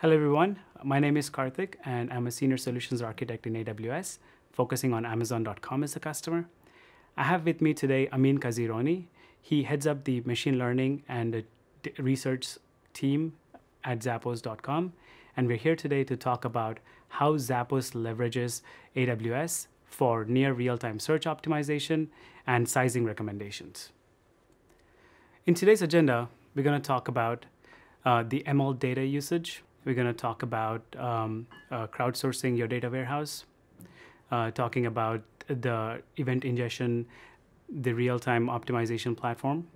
Hello, everyone. My name is Karthik, and I'm a senior solutions architect in AWS, focusing on Amazon.com as a customer. I have with me today Amin Kazironi. He heads up the machine learning and research team at Zappos.com, and we're here today to talk about how Zappos leverages AWS for near real-time search optimization and sizing recommendations. In today's agenda, we're going to talk about uh, the ML data usage. We're going to talk about um, uh, crowdsourcing your data warehouse, uh, talking about the event ingestion, the real-time optimization platform,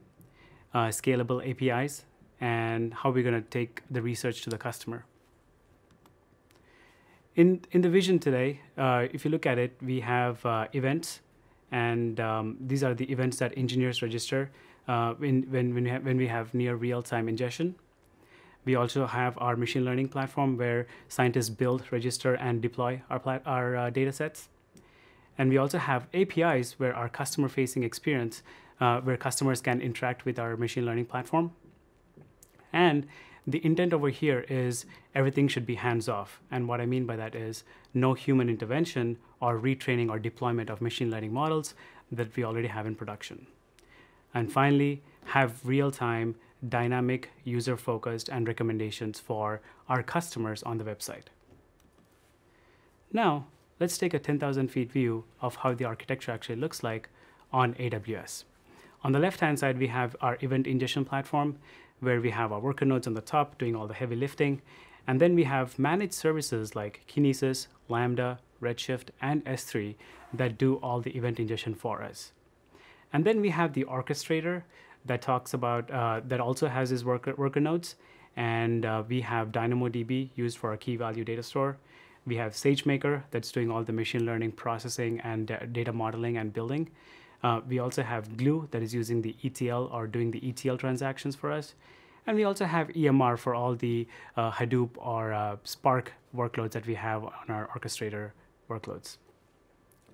uh, scalable APIs, and how we're going to take the research to the customer. In, in the vision today, uh, if you look at it, we have uh, events, and um, these are the events that engineers register uh, in, when, when, we have, when we have near real-time ingestion. We also have our machine learning platform where scientists build, register, and deploy our, our uh, data sets. And we also have APIs where our customer-facing experience, uh, where customers can interact with our machine learning platform. And the intent over here is everything should be hands-off. And what I mean by that is no human intervention or retraining or deployment of machine learning models that we already have in production. And finally, have real-time, dynamic, user-focused, and recommendations for our customers on the website. Now, let's take a 10,000 feet view of how the architecture actually looks like on AWS. On the left-hand side, we have our event ingestion platform, where we have our worker nodes on the top doing all the heavy lifting. And then we have managed services like Kinesis, Lambda, Redshift, and S3 that do all the event ingestion for us. And then we have the orchestrator that talks about, uh, that also has his worker, worker nodes. And uh, we have DynamoDB used for our key value data store. We have SageMaker that's doing all the machine learning processing and data modeling and building. Uh, we also have Glue that is using the ETL or doing the ETL transactions for us. And we also have EMR for all the uh, Hadoop or uh, Spark workloads that we have on our orchestrator workloads.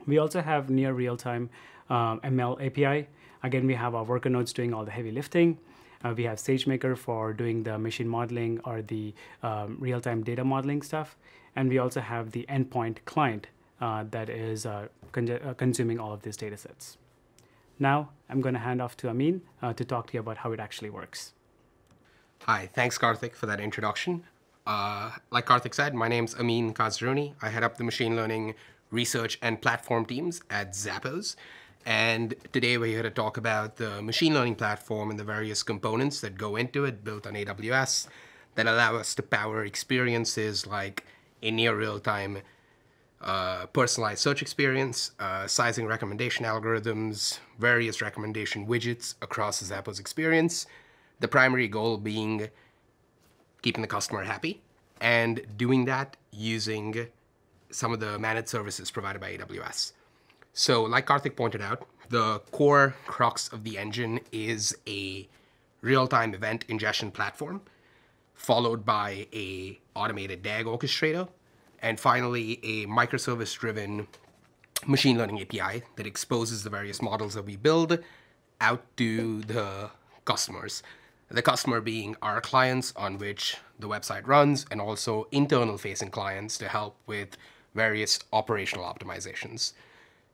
We also have near real-time um, ML API. Again, we have our worker nodes doing all the heavy lifting. Uh, we have SageMaker for doing the machine modeling or the um, real-time data modeling stuff. And we also have the endpoint client uh, that is uh, con uh, consuming all of these data sets. Now, I'm going to hand off to Amin uh, to talk to you about how it actually works. Hi, thanks Karthik for that introduction. Uh, like Karthik said, my name's Amin Kazruni. I head up the machine learning research and platform teams at Zappos. And today we're here to talk about the machine learning platform and the various components that go into it built on AWS that allow us to power experiences like a near real-time uh, personalized search experience, uh, sizing recommendation algorithms, various recommendation widgets across the Zappos experience, the primary goal being keeping the customer happy and doing that using some of the managed services provided by AWS. So like Karthik pointed out, the core crux of the engine is a real-time event ingestion platform, followed by a automated DAG orchestrator, and finally a microservice-driven machine learning API that exposes the various models that we build out to the customers. The customer being our clients on which the website runs and also internal facing clients to help with various operational optimizations.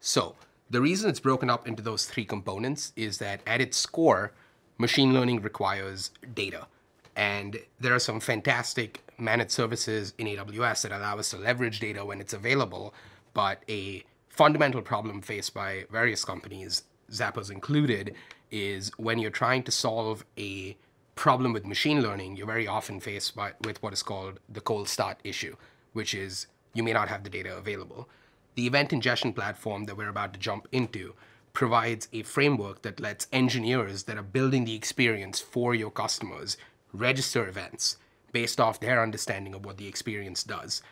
So the reason it's broken up into those three components is that at its core, machine learning requires data. And there are some fantastic managed services in AWS that allow us to leverage data when it's available. But a fundamental problem faced by various companies, Zappos included, is when you're trying to solve a problem with machine learning, you're very often faced by, with what is called the cold start issue, which is you may not have the data available. The event ingestion platform that we're about to jump into provides a framework that lets engineers that are building the experience for your customers register events based off their understanding of what the experience does.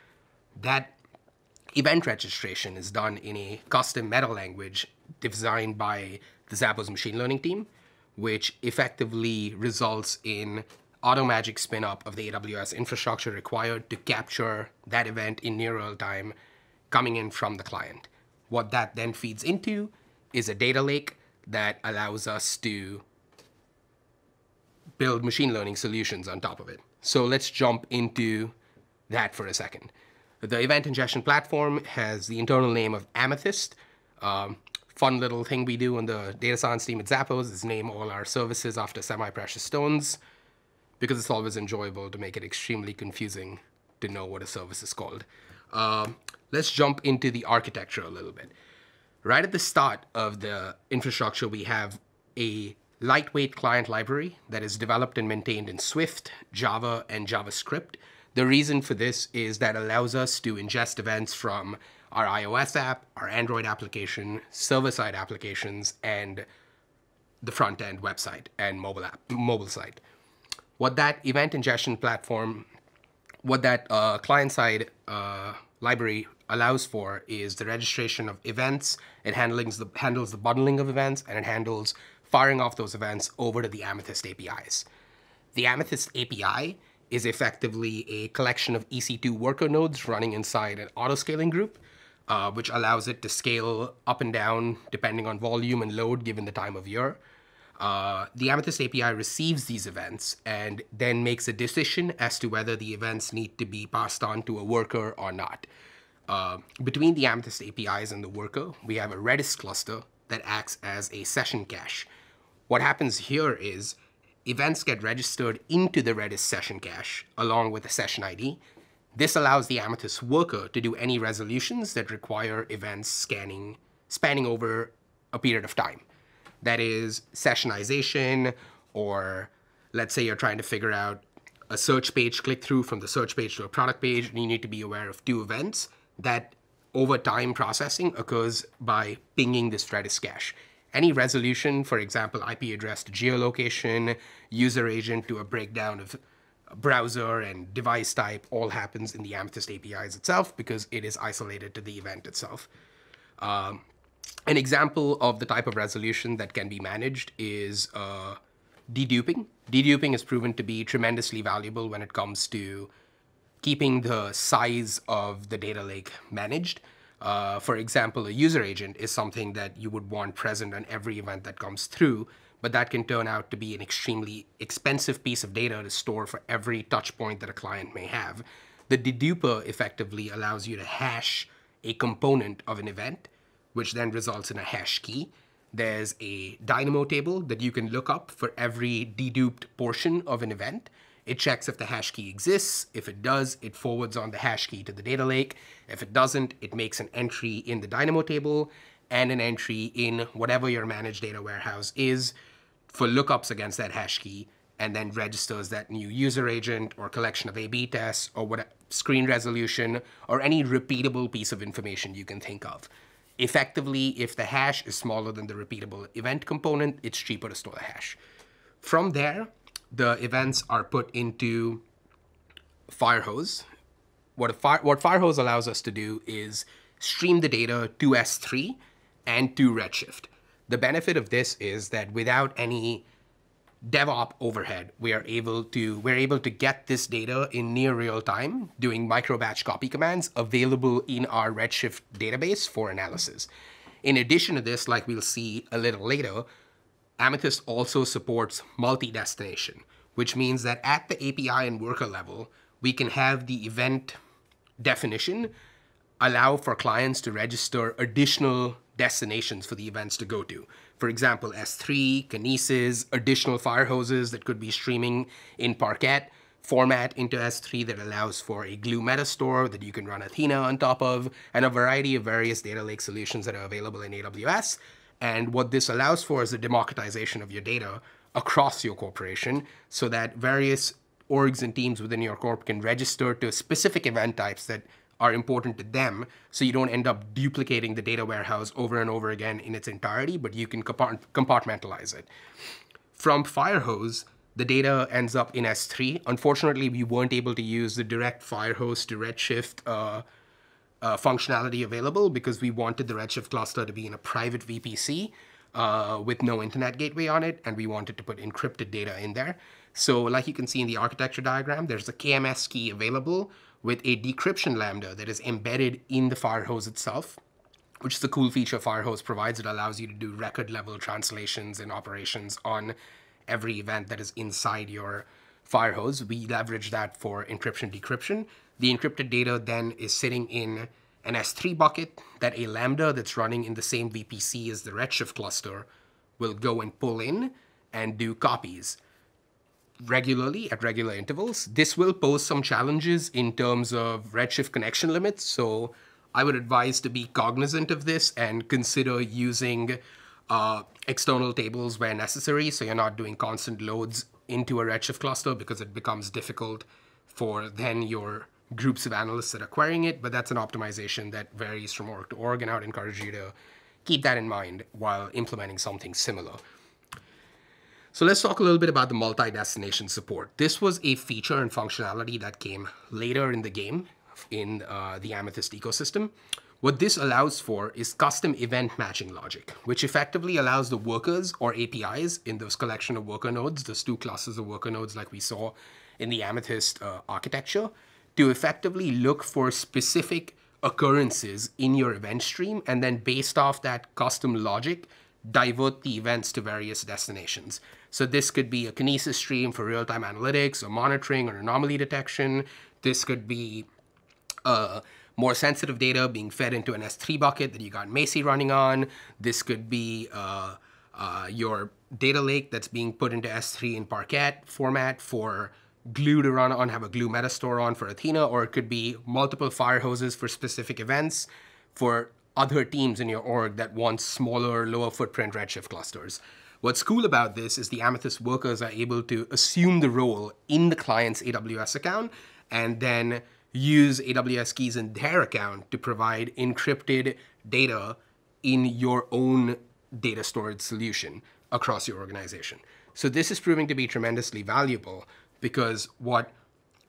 That event registration is done in a custom meta language designed by the Zappos machine learning team, which effectively results in automagic spin up of the AWS infrastructure required to capture that event in near real time coming in from the client. What that then feeds into is a data lake that allows us to build machine learning solutions on top of it. So let's jump into that for a second. The event ingestion platform has the internal name of Amethyst. Um, fun little thing we do on the data science team at Zappos is name all our services after semi-precious stones because it's always enjoyable to make it extremely confusing to know what a service is called. Um, let's jump into the architecture a little bit. Right at the start of the infrastructure, we have a lightweight client library that is developed and maintained in Swift, Java, and JavaScript. The reason for this is that allows us to ingest events from our iOS app, our Android application, server-side applications, and the front-end website and mobile app, mobile site. What that event ingestion platform, what that uh, client-side uh, library allows for is the registration of events. It handles the, handles the bundling of events, and it handles firing off those events over to the Amethyst APIs. The Amethyst API is effectively a collection of EC2 worker nodes running inside an autoscaling group, uh, which allows it to scale up and down depending on volume and load given the time of year. Uh, the Amethyst API receives these events and then makes a decision as to whether the events need to be passed on to a worker or not. Uh, between the Amethyst APIs and the worker, we have a Redis cluster that acts as a session cache. What happens here is events get registered into the Redis session cache along with the session ID. This allows the Amethyst worker to do any resolutions that require events scanning, spanning over a period of time. That is sessionization, or let's say you're trying to figure out a search page click through from the search page to a product page, and you need to be aware of two events that over time processing occurs by pinging this Redis cache. Any resolution, for example, IP address to geolocation, user agent to a breakdown of browser and device type, all happens in the Amethyst APIs itself because it is isolated to the event itself. Um, an example of the type of resolution that can be managed is uh, deduping. Deduping is proven to be tremendously valuable when it comes to keeping the size of the data lake managed. Uh, for example, a user agent is something that you would want present on every event that comes through, but that can turn out to be an extremely expensive piece of data to store for every touch point that a client may have. The deduper effectively allows you to hash a component of an event, which then results in a hash key. There's a Dynamo table that you can look up for every deduped portion of an event. It checks if the hash key exists. If it does, it forwards on the hash key to the data lake. If it doesn't, it makes an entry in the Dynamo table and an entry in whatever your managed data warehouse is for lookups against that hash key and then registers that new user agent or collection of A-B tests or what screen resolution or any repeatable piece of information you can think of. Effectively, if the hash is smaller than the repeatable event component, it's cheaper to store the hash. From there, the events are put into Firehose. What, Fire, what Firehose allows us to do is stream the data to S3 and to Redshift. The benefit of this is that without any DevOps overhead, we are able to we're able to get this data in near real time doing micro batch copy commands available in our Redshift database for analysis. In addition to this, like we'll see a little later, Amethyst also supports multi-destination, which means that at the API and worker level, we can have the event definition allow for clients to register additional destinations for the events to go to. For example, S3, Kinesis, additional fire hoses that could be streaming in Parquet, format into S3 that allows for a Glue Metastore that you can run Athena on top of, and a variety of various data lake solutions that are available in AWS and what this allows for is the democratization of your data across your corporation so that various orgs and teams within your corp can register to specific event types that are important to them so you don't end up duplicating the data warehouse over and over again in its entirety, but you can compartmentalize it. From Firehose, the data ends up in S3. Unfortunately, we weren't able to use the direct Firehose to Redshift uh, uh, functionality available because we wanted the Redshift cluster to be in a private VPC uh, with no internet gateway on it, and we wanted to put encrypted data in there. So like you can see in the architecture diagram, there's a KMS key available with a decryption lambda that is embedded in the Firehose itself, which is a cool feature Firehose provides. It allows you to do record level translations and operations on every event that is inside your Firehose, we leverage that for encryption decryption. The encrypted data then is sitting in an S3 bucket that a Lambda that's running in the same VPC as the Redshift cluster will go and pull in and do copies regularly at regular intervals. This will pose some challenges in terms of Redshift connection limits. So I would advise to be cognizant of this and consider using uh, external tables where necessary. So you're not doing constant loads into a Redshift cluster because it becomes difficult for then your groups of analysts that are querying it. But that's an optimization that varies from org to org. And I would encourage you to keep that in mind while implementing something similar. So let's talk a little bit about the multi-destination support. This was a feature and functionality that came later in the game in uh, the Amethyst ecosystem. What this allows for is custom event matching logic, which effectively allows the workers or APIs in those collection of worker nodes, those two classes of worker nodes like we saw in the Amethyst uh, architecture, to effectively look for specific occurrences in your event stream and then based off that custom logic, divert the events to various destinations. So this could be a Kinesis stream for real-time analytics or monitoring or anomaly detection. This could be uh, more sensitive data being fed into an S3 bucket that you got Macie running on. This could be uh, uh, your data lake that's being put into S3 in Parquet format for Glue to run on, have a Glue metastore on for Athena, or it could be multiple fire hoses for specific events for other teams in your org that want smaller, lower footprint Redshift clusters. What's cool about this is the Amethyst workers are able to assume the role in the client's AWS account and then use AWS keys in their account to provide encrypted data in your own data storage solution across your organization. So this is proving to be tremendously valuable because what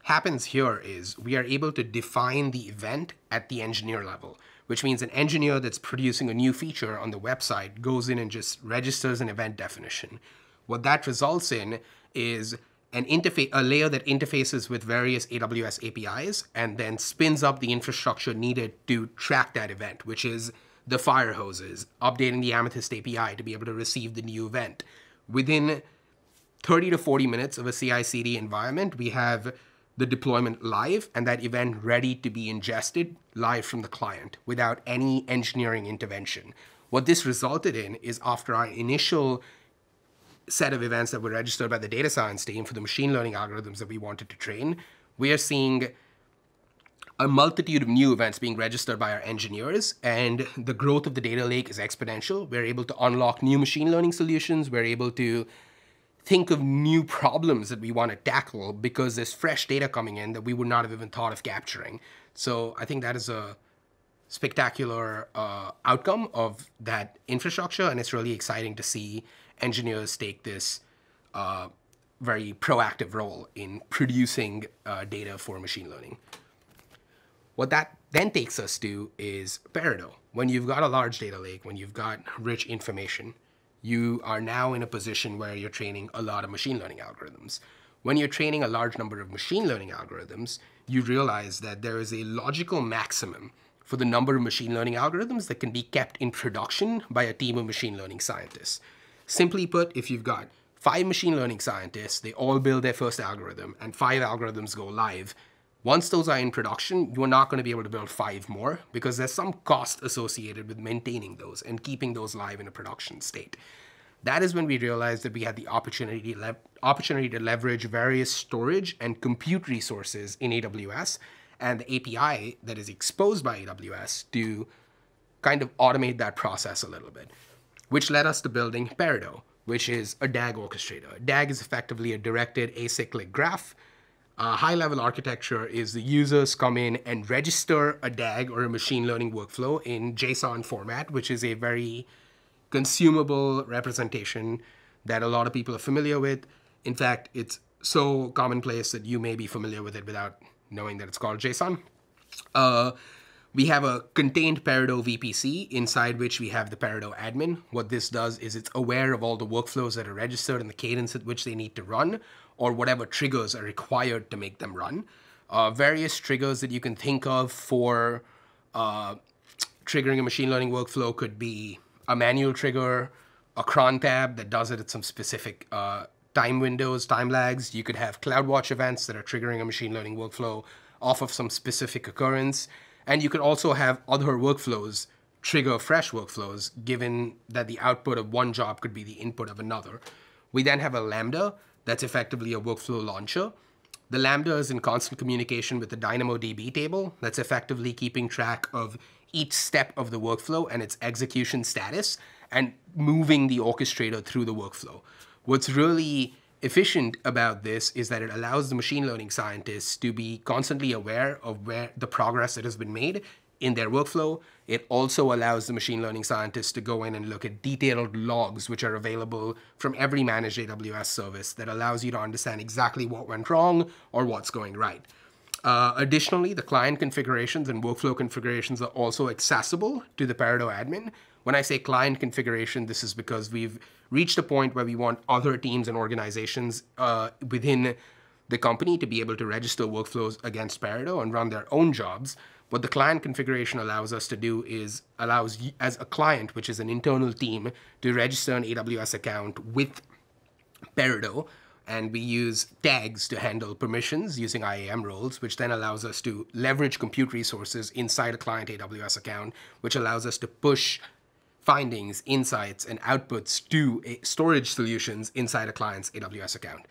happens here is we are able to define the event at the engineer level which means an engineer that's producing a new feature on the website goes in and just registers an event definition. What that results in is an interface, a layer that interfaces with various AWS APIs and then spins up the infrastructure needed to track that event, which is the fire hoses, updating the Amethyst API to be able to receive the new event. Within 30 to 40 minutes of a CI CD environment, we have the deployment live and that event ready to be ingested live from the client without any engineering intervention. What this resulted in is after our initial set of events that were registered by the data science team for the machine learning algorithms that we wanted to train, we are seeing a multitude of new events being registered by our engineers, and the growth of the data lake is exponential. We're able to unlock new machine learning solutions. We're able to think of new problems that we want to tackle because there's fresh data coming in that we would not have even thought of capturing. So I think that is a spectacular uh, outcome of that infrastructure, and it's really exciting to see engineers take this uh, very proactive role in producing uh, data for machine learning. What that then takes us to is Peridot. When you've got a large data lake, when you've got rich information, you are now in a position where you're training a lot of machine learning algorithms. When you're training a large number of machine learning algorithms, you realize that there is a logical maximum for the number of machine learning algorithms that can be kept in production by a team of machine learning scientists. Simply put, if you've got five machine learning scientists, they all build their first algorithm, and five algorithms go live, once those are in production, you are not going to be able to build five more because there's some cost associated with maintaining those and keeping those live in a production state. That is when we realized that we had the opportunity, le- opportunity to leverage various storage and compute resources in AWS and the API that is exposed by AWS to kind of automate that process a little bit, which led us to building Peridot, which is a DAG orchestrator. DAG is effectively a directed acyclic graph uh, high level architecture is the users come in and register a DAG or a machine learning workflow in JSON format, which is a very consumable representation that a lot of people are familiar with. In fact, it's so commonplace that you may be familiar with it without knowing that it's called JSON. Uh, we have a contained Peridot VPC inside which we have the Peridot admin. What this does is it's aware of all the workflows that are registered and the cadence at which they need to run or whatever triggers are required to make them run. Uh, various triggers that you can think of for uh, triggering a machine learning workflow could be a manual trigger, a cron tab that does it at some specific uh, time windows, time lags. You could have CloudWatch events that are triggering a machine learning workflow off of some specific occurrence. And you could also have other workflows trigger fresh workflows, given that the output of one job could be the input of another. We then have a Lambda that's effectively a workflow launcher. The Lambda is in constant communication with the DynamoDB table that's effectively keeping track of each step of the workflow and its execution status and moving the orchestrator through the workflow. What's really efficient about this is that it allows the machine learning scientists to be constantly aware of where the progress that has been made in their workflow. It also allows the machine learning scientists to go in and look at detailed logs, which are available from every managed AWS service that allows you to understand exactly what went wrong or what's going right. Uh, additionally, the client configurations and workflow configurations are also accessible to the Peridot admin. When I say client configuration, this is because we've reached a point where we want other teams and organizations uh, within the company to be able to register workflows against Peridot and run their own jobs. What the client configuration allows us to do is allows as a client, which is an internal team, to register an AWS account with Peridot, and we use tags to handle permissions using IAM roles, which then allows us to leverage compute resources inside a client AWS account, which allows us to push findings, insights, and outputs to storage solutions inside a client's AWS account.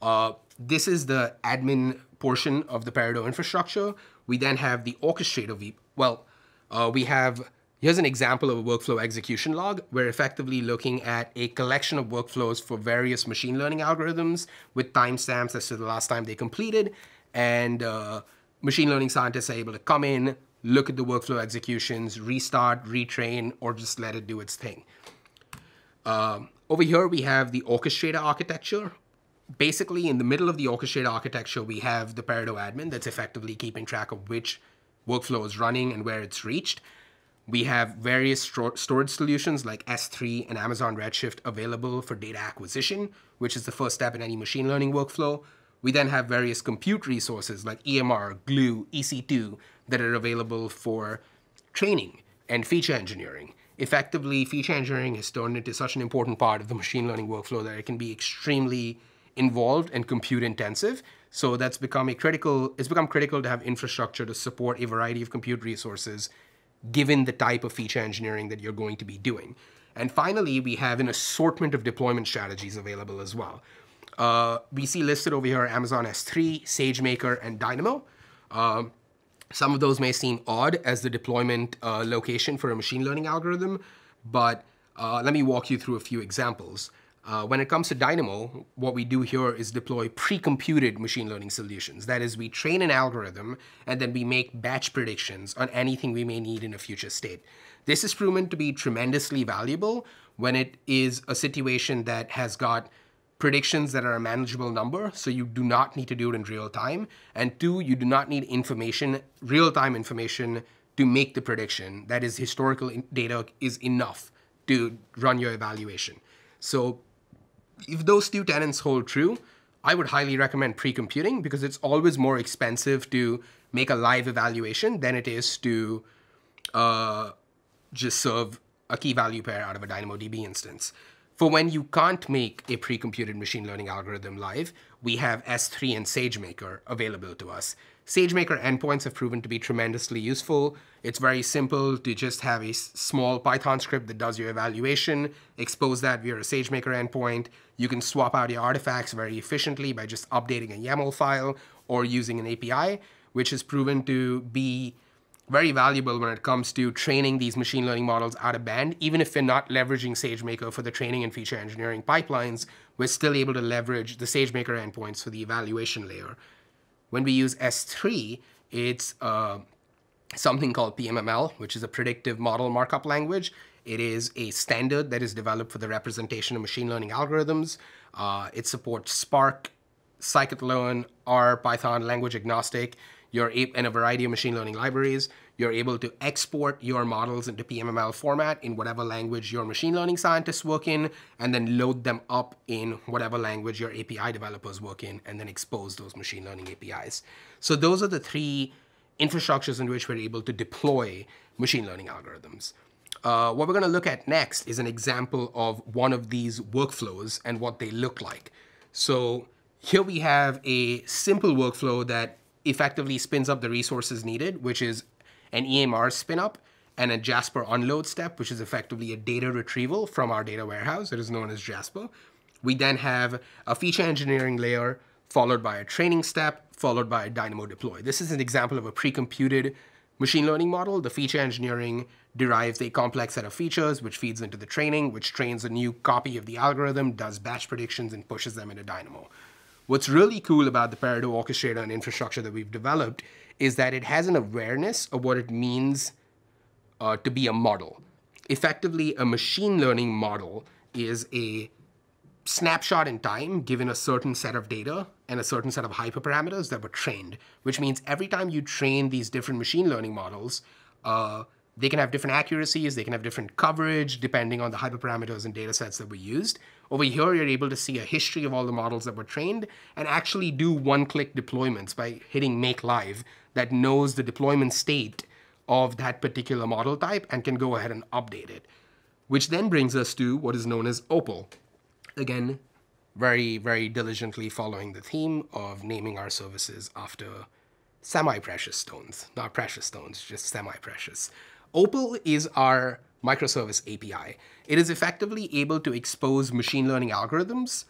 Uh, this is the admin portion of the Peridot infrastructure. We then have the orchestrator. Well, uh, we have here's an example of a workflow execution log. We're effectively looking at a collection of workflows for various machine learning algorithms with timestamps as to the last time they completed, and uh, machine learning scientists are able to come in, look at the workflow executions, restart, retrain, or just let it do its thing. Uh, over here, we have the orchestrator architecture, basically in the middle of the orchestrator architecture, we have the Peridot admin that's effectively keeping track of which workflow is running and where it's reached. We have various storage solutions like S3 and Amazon Redshift available for data acquisition, which is the first step in any machine learning workflow. We then have various compute resources like EMR, Glue, EC2 that are available for training and feature engineering. Effectively, feature engineering has turned into such an important part of the machine learning workflow that it can be extremely involved and compute intensive. So that's become a critical, it's become critical to have infrastructure to support a variety of compute resources given the type of feature engineering that you're going to be doing. And finally, we have an assortment of deployment strategies available as well. Uh, we see listed over here Amazon S3, SageMaker, and Dynamo. Um, some of those may seem odd as the deployment uh, location for a machine learning algorithm, but uh, let me walk you through a few examples. Uh, when it comes to Dynamo, what we do here is deploy pre-computed machine learning solutions. That is, we train an algorithm and then we make batch predictions on anything we may need in a future state. This is proven to be tremendously valuable when it is a situation that has got predictions that are a manageable number, so you do not need to do it in real time. And two, you do not need information, real-time information, to make the prediction. That is, historical data is enough to run your evaluation. So if those two tenets hold true, I would highly recommend pre-computing because it's always more expensive to make a live evaluation than it is to uh, just serve a key value pair out of a DynamoDB instance. For when you can't make a pre-computed machine learning algorithm live, we have S3 and SageMaker available to us. SageMaker endpoints have proven to be tremendously useful. It's very simple to just have a small Python script that does your evaluation, expose that via a SageMaker endpoint. You can swap out your artifacts very efficiently by just updating a YAML file or using an API, which has proven to be very valuable when it comes to training these machine learning models out of band. Even if we're not leveraging SageMaker for the training and feature engineering pipelines, we're still able to leverage the SageMaker endpoints for the evaluation layer when we use S3, it's uh, something called PMML, which is a predictive model markup language. It is a standard that is developed for the representation of machine learning algorithms. Uh, it supports Spark, scikit-learn, R, Python, language agnostic, you're and a variety of machine learning libraries. You're able to export your models into PMML format in whatever language your machine learning scientists work in, and then load them up in whatever language your API developers work in, and then expose those machine learning APIs. So those are the three infrastructures in which we're able to deploy machine learning algorithms. Uh, what we're going to look at next is an example of one of these workflows and what they look like. So here we have a simple workflow that effectively spins up the resources needed, which is an EMR spin up and a Jasper unload step, which is effectively a data retrieval from our data warehouse that is known as Jasper. We then have a feature engineering layer followed by a training step, followed by a Dynamo deploy. This is an example of a pre-computed machine learning model. The feature engineering derives a complex set of features, which feeds into the training, which trains a new copy of the algorithm, does batch predictions, and pushes them into Dynamo. What's really cool about the Peridot orchestrator and infrastructure that we've developed is that it has an awareness of what it means uh, to be a model. Effectively, a machine learning model is a snapshot in time given a certain set of data and a certain set of hyperparameters that were trained, which means every time you train these different machine learning models, uh, they can have different accuracies, they can have different coverage depending on the hyperparameters and data sets that were used. Over here, you're able to see a history of all the models that were trained and actually do one-click deployments by hitting make live that knows the deployment state of that particular model type and can go ahead and update it. Which then brings us to what is known as Opal. Again, very, very diligently following the theme of naming our services after semi-precious stones. Not precious stones, just semi-precious. Opal is our microservice API. It is effectively able to expose machine learning algorithms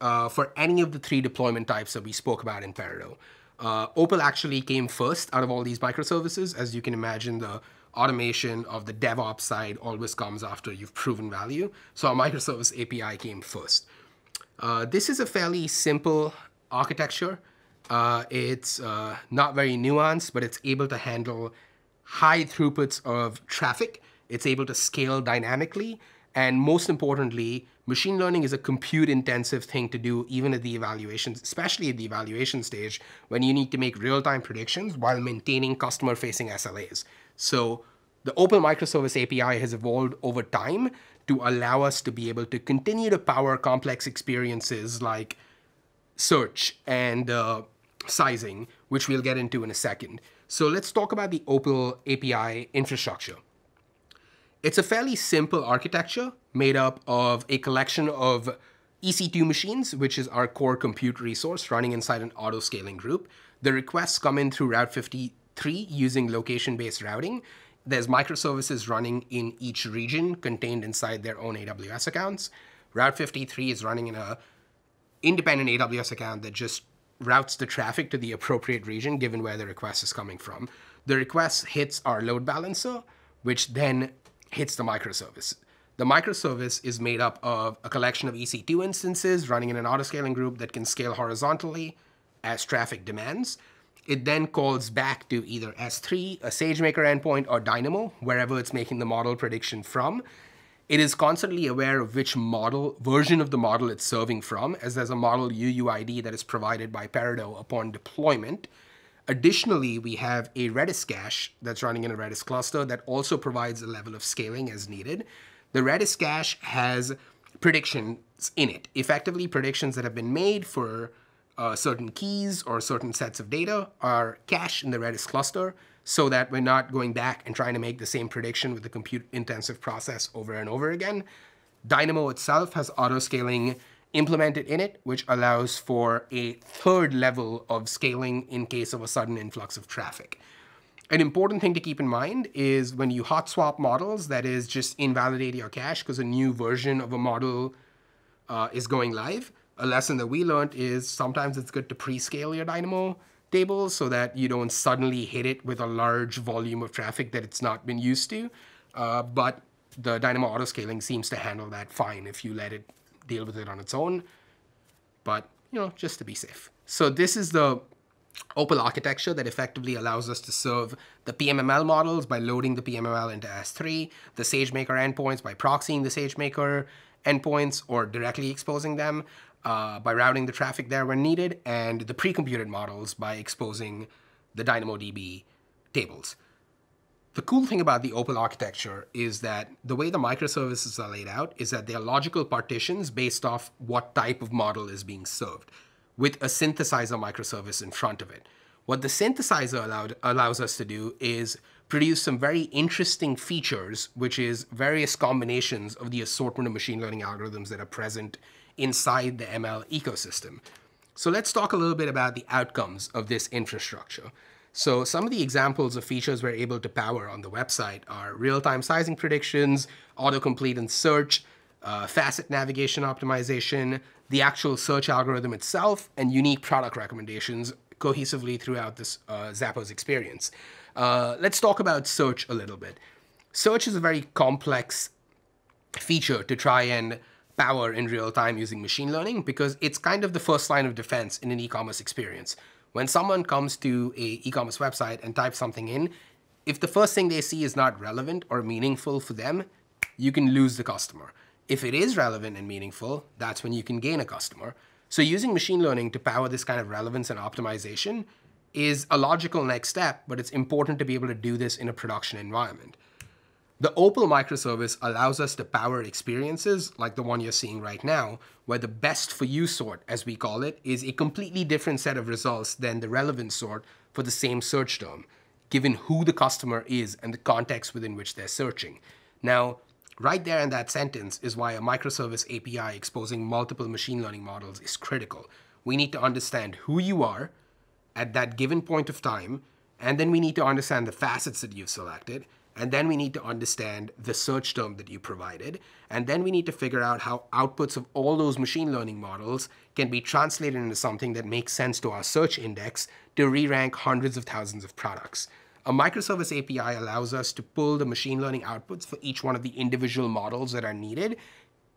uh, for any of the three deployment types that we spoke about in Peridot. Uh, Opal actually came first out of all these microservices. As you can imagine, the automation of the DevOps side always comes after you've proven value. So our microservice API came first. Uh, this is a fairly simple architecture. Uh, it's uh, not very nuanced, but it's able to handle high throughputs of traffic. It's able to scale dynamically. And most importantly, machine learning is a compute intensive thing to do even at the evaluations, especially at the evaluation stage when you need to make real time predictions while maintaining customer facing SLAs. So the Opal Microservice API has evolved over time to allow us to be able to continue to power complex experiences like search and uh, sizing, which we'll get into in a second. So let's talk about the Opal API infrastructure. It's a fairly simple architecture made up of a collection of EC2 machines, which is our core compute resource running inside an auto scaling group. The requests come in through Route 53 using location based routing. There's microservices running in each region contained inside their own AWS accounts. Route 53 is running in a independent AWS account that just routes the traffic to the appropriate region given where the request is coming from. The request hits our load balancer, which then hits the microservice. The microservice is made up of a collection of EC2 instances running in an autoscaling group that can scale horizontally as traffic demands. It then calls back to either S3, a SageMaker endpoint, or Dynamo, wherever it's making the model prediction from, it is constantly aware of which model version of the model it's serving from, as there's a model UUID that is provided by Peridot upon deployment. Additionally, we have a Redis cache that's running in a Redis cluster that also provides a level of scaling as needed. The Redis cache has predictions in it, effectively predictions that have been made for uh, certain keys or certain sets of data are cached in the Redis cluster so that we're not going back and trying to make the same prediction with the compute intensive process over and over again. Dynamo itself has auto scaling implemented in it, which allows for a third level of scaling in case of a sudden influx of traffic. An important thing to keep in mind is when you hot swap models, that is just invalidate your cache because a new version of a model uh, is going live. A lesson that we learned is sometimes it's good to pre-scale your Dynamo tables so that you don't suddenly hit it with a large volume of traffic that it's not been used to. Uh, but the Dynamo autoscaling seems to handle that fine if you let it deal with it on its own. But, you know, just to be safe. So this is the Opal architecture that effectively allows us to serve the PMML models by loading the PMML into S3, the SageMaker endpoints by proxying the SageMaker endpoints or directly exposing them, uh, by routing the traffic there when needed, and the pre-computed models by exposing the DynamoDB tables. The cool thing about the Opal architecture is that the way the microservices are laid out is that they're logical partitions based off what type of model is being served, with a synthesizer microservice in front of it. What the synthesizer allowed, allows us to do is produce some very interesting features, which is various combinations of the assortment of machine learning algorithms that are present inside the ML ecosystem. So let's talk a little bit about the outcomes of this infrastructure. So some of the examples of features we're able to power on the website are real-time sizing predictions, autocomplete and search, uh, facet navigation optimization, the actual search algorithm itself, and unique product recommendations cohesively throughout this uh, Zappos experience. Uh, let's talk about search a little bit. Search is a very complex feature to try and power in real time using machine learning because it's kind of the first line of defense in an e-commerce experience. When someone comes to a e-commerce website and types something in, if the first thing they see is not relevant or meaningful for them, you can lose the customer. If it is relevant and meaningful, that's when you can gain a customer. So using machine learning to power this kind of relevance and optimization is a logical next step, but it's important to be able to do this in a production environment. The Opal microservice allows us to power experiences like the one you're seeing right now, where the best for you sort, as we call it, is a completely different set of results than the relevant sort for the same search term, given who the customer is and the context within which they're searching. Now, right there in that sentence is why a microservice API exposing multiple machine learning models is critical. We need to understand who you are at that given point of time, and then we need to understand the facets that you've selected, and then we need to understand the search term that you provided. And then we need to figure out how outputs of all those machine learning models can be translated into something that makes sense to our search index to re-rank hundreds of thousands of products. A microservice API allows us to pull the machine learning outputs for each one of the individual models that are needed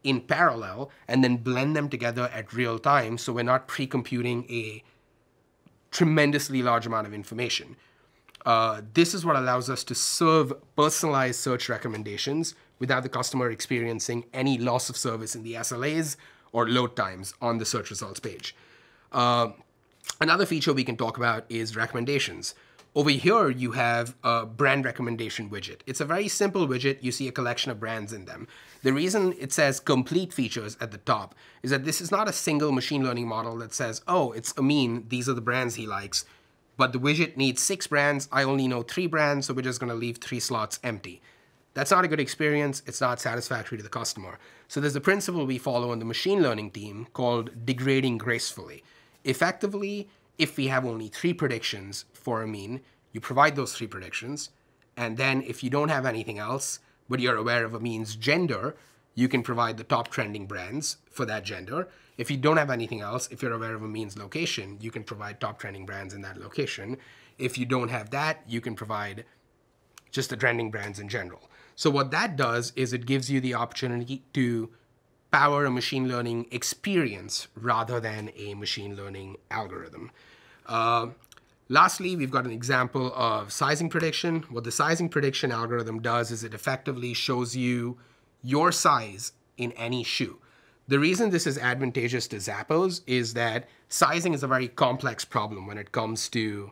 in parallel and then blend them together at real time so we're not pre-computing a tremendously large amount of information. Uh, this is what allows us to serve personalized search recommendations without the customer experiencing any loss of service in the SLAs or load times on the search results page. Uh, another feature we can talk about is recommendations. Over here, you have a brand recommendation widget. It's a very simple widget. You see a collection of brands in them. The reason it says complete features at the top is that this is not a single machine learning model that says, oh, it's Amin, these are the brands he likes but the widget needs six brands. I only know three brands, so we're just gonna leave three slots empty. That's not a good experience. It's not satisfactory to the customer. So there's a principle we follow in the machine learning team called degrading gracefully. Effectively, if we have only three predictions for Amin, you provide those three predictions. And then if you don't have anything else, but you're aware of Amin's gender, you can provide the top trending brands for that gender. If you don't have anything else, if you're aware of Amin's location, you can provide top trending brands in that location. If you don't have that, you can provide just the trending brands in general. So what that does is it gives you the opportunity to power a machine learning experience rather than a machine learning algorithm. Uh, lastly, we've got an example of sizing prediction. What the sizing prediction algorithm does is it effectively shows you your size in any shoe. The reason this is advantageous to Zappos is that sizing is a very complex problem when it comes to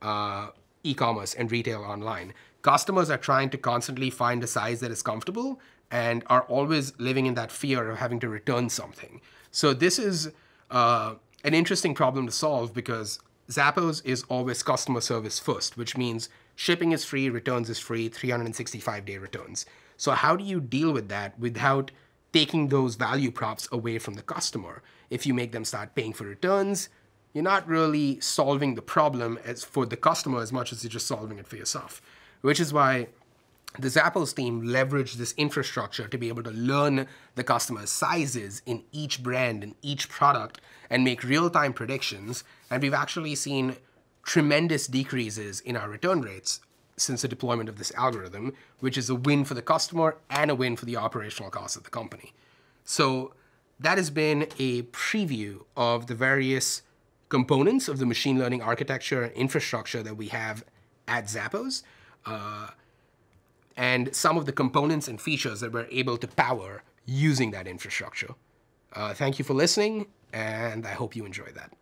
uh, e-commerce and retail online. Customers are trying to constantly find a size that is comfortable and are always living in that fear of having to return something. So this is uh, an interesting problem to solve because Zappos is always customer service first, which means shipping is free, returns is free, 365 day returns. So how do you deal with that without taking those value props away from the customer? If you make them start paying for returns, you're not really solving the problem as for the customer as much as you're just solving it for yourself. Which is why the Zappos team leveraged this infrastructure to be able to learn the customer's sizes in each brand and each product and make real-time predictions. And we've actually seen tremendous decreases in our return rates since the deployment of this algorithm, which is a win for the customer and a win for the operational costs of the company. So that has been a preview of the various components of the machine learning architecture and infrastructure that we have at Zappos, uh, and some of the components and features that we're able to power using that infrastructure. Uh, thank you for listening, and I hope you enjoy that.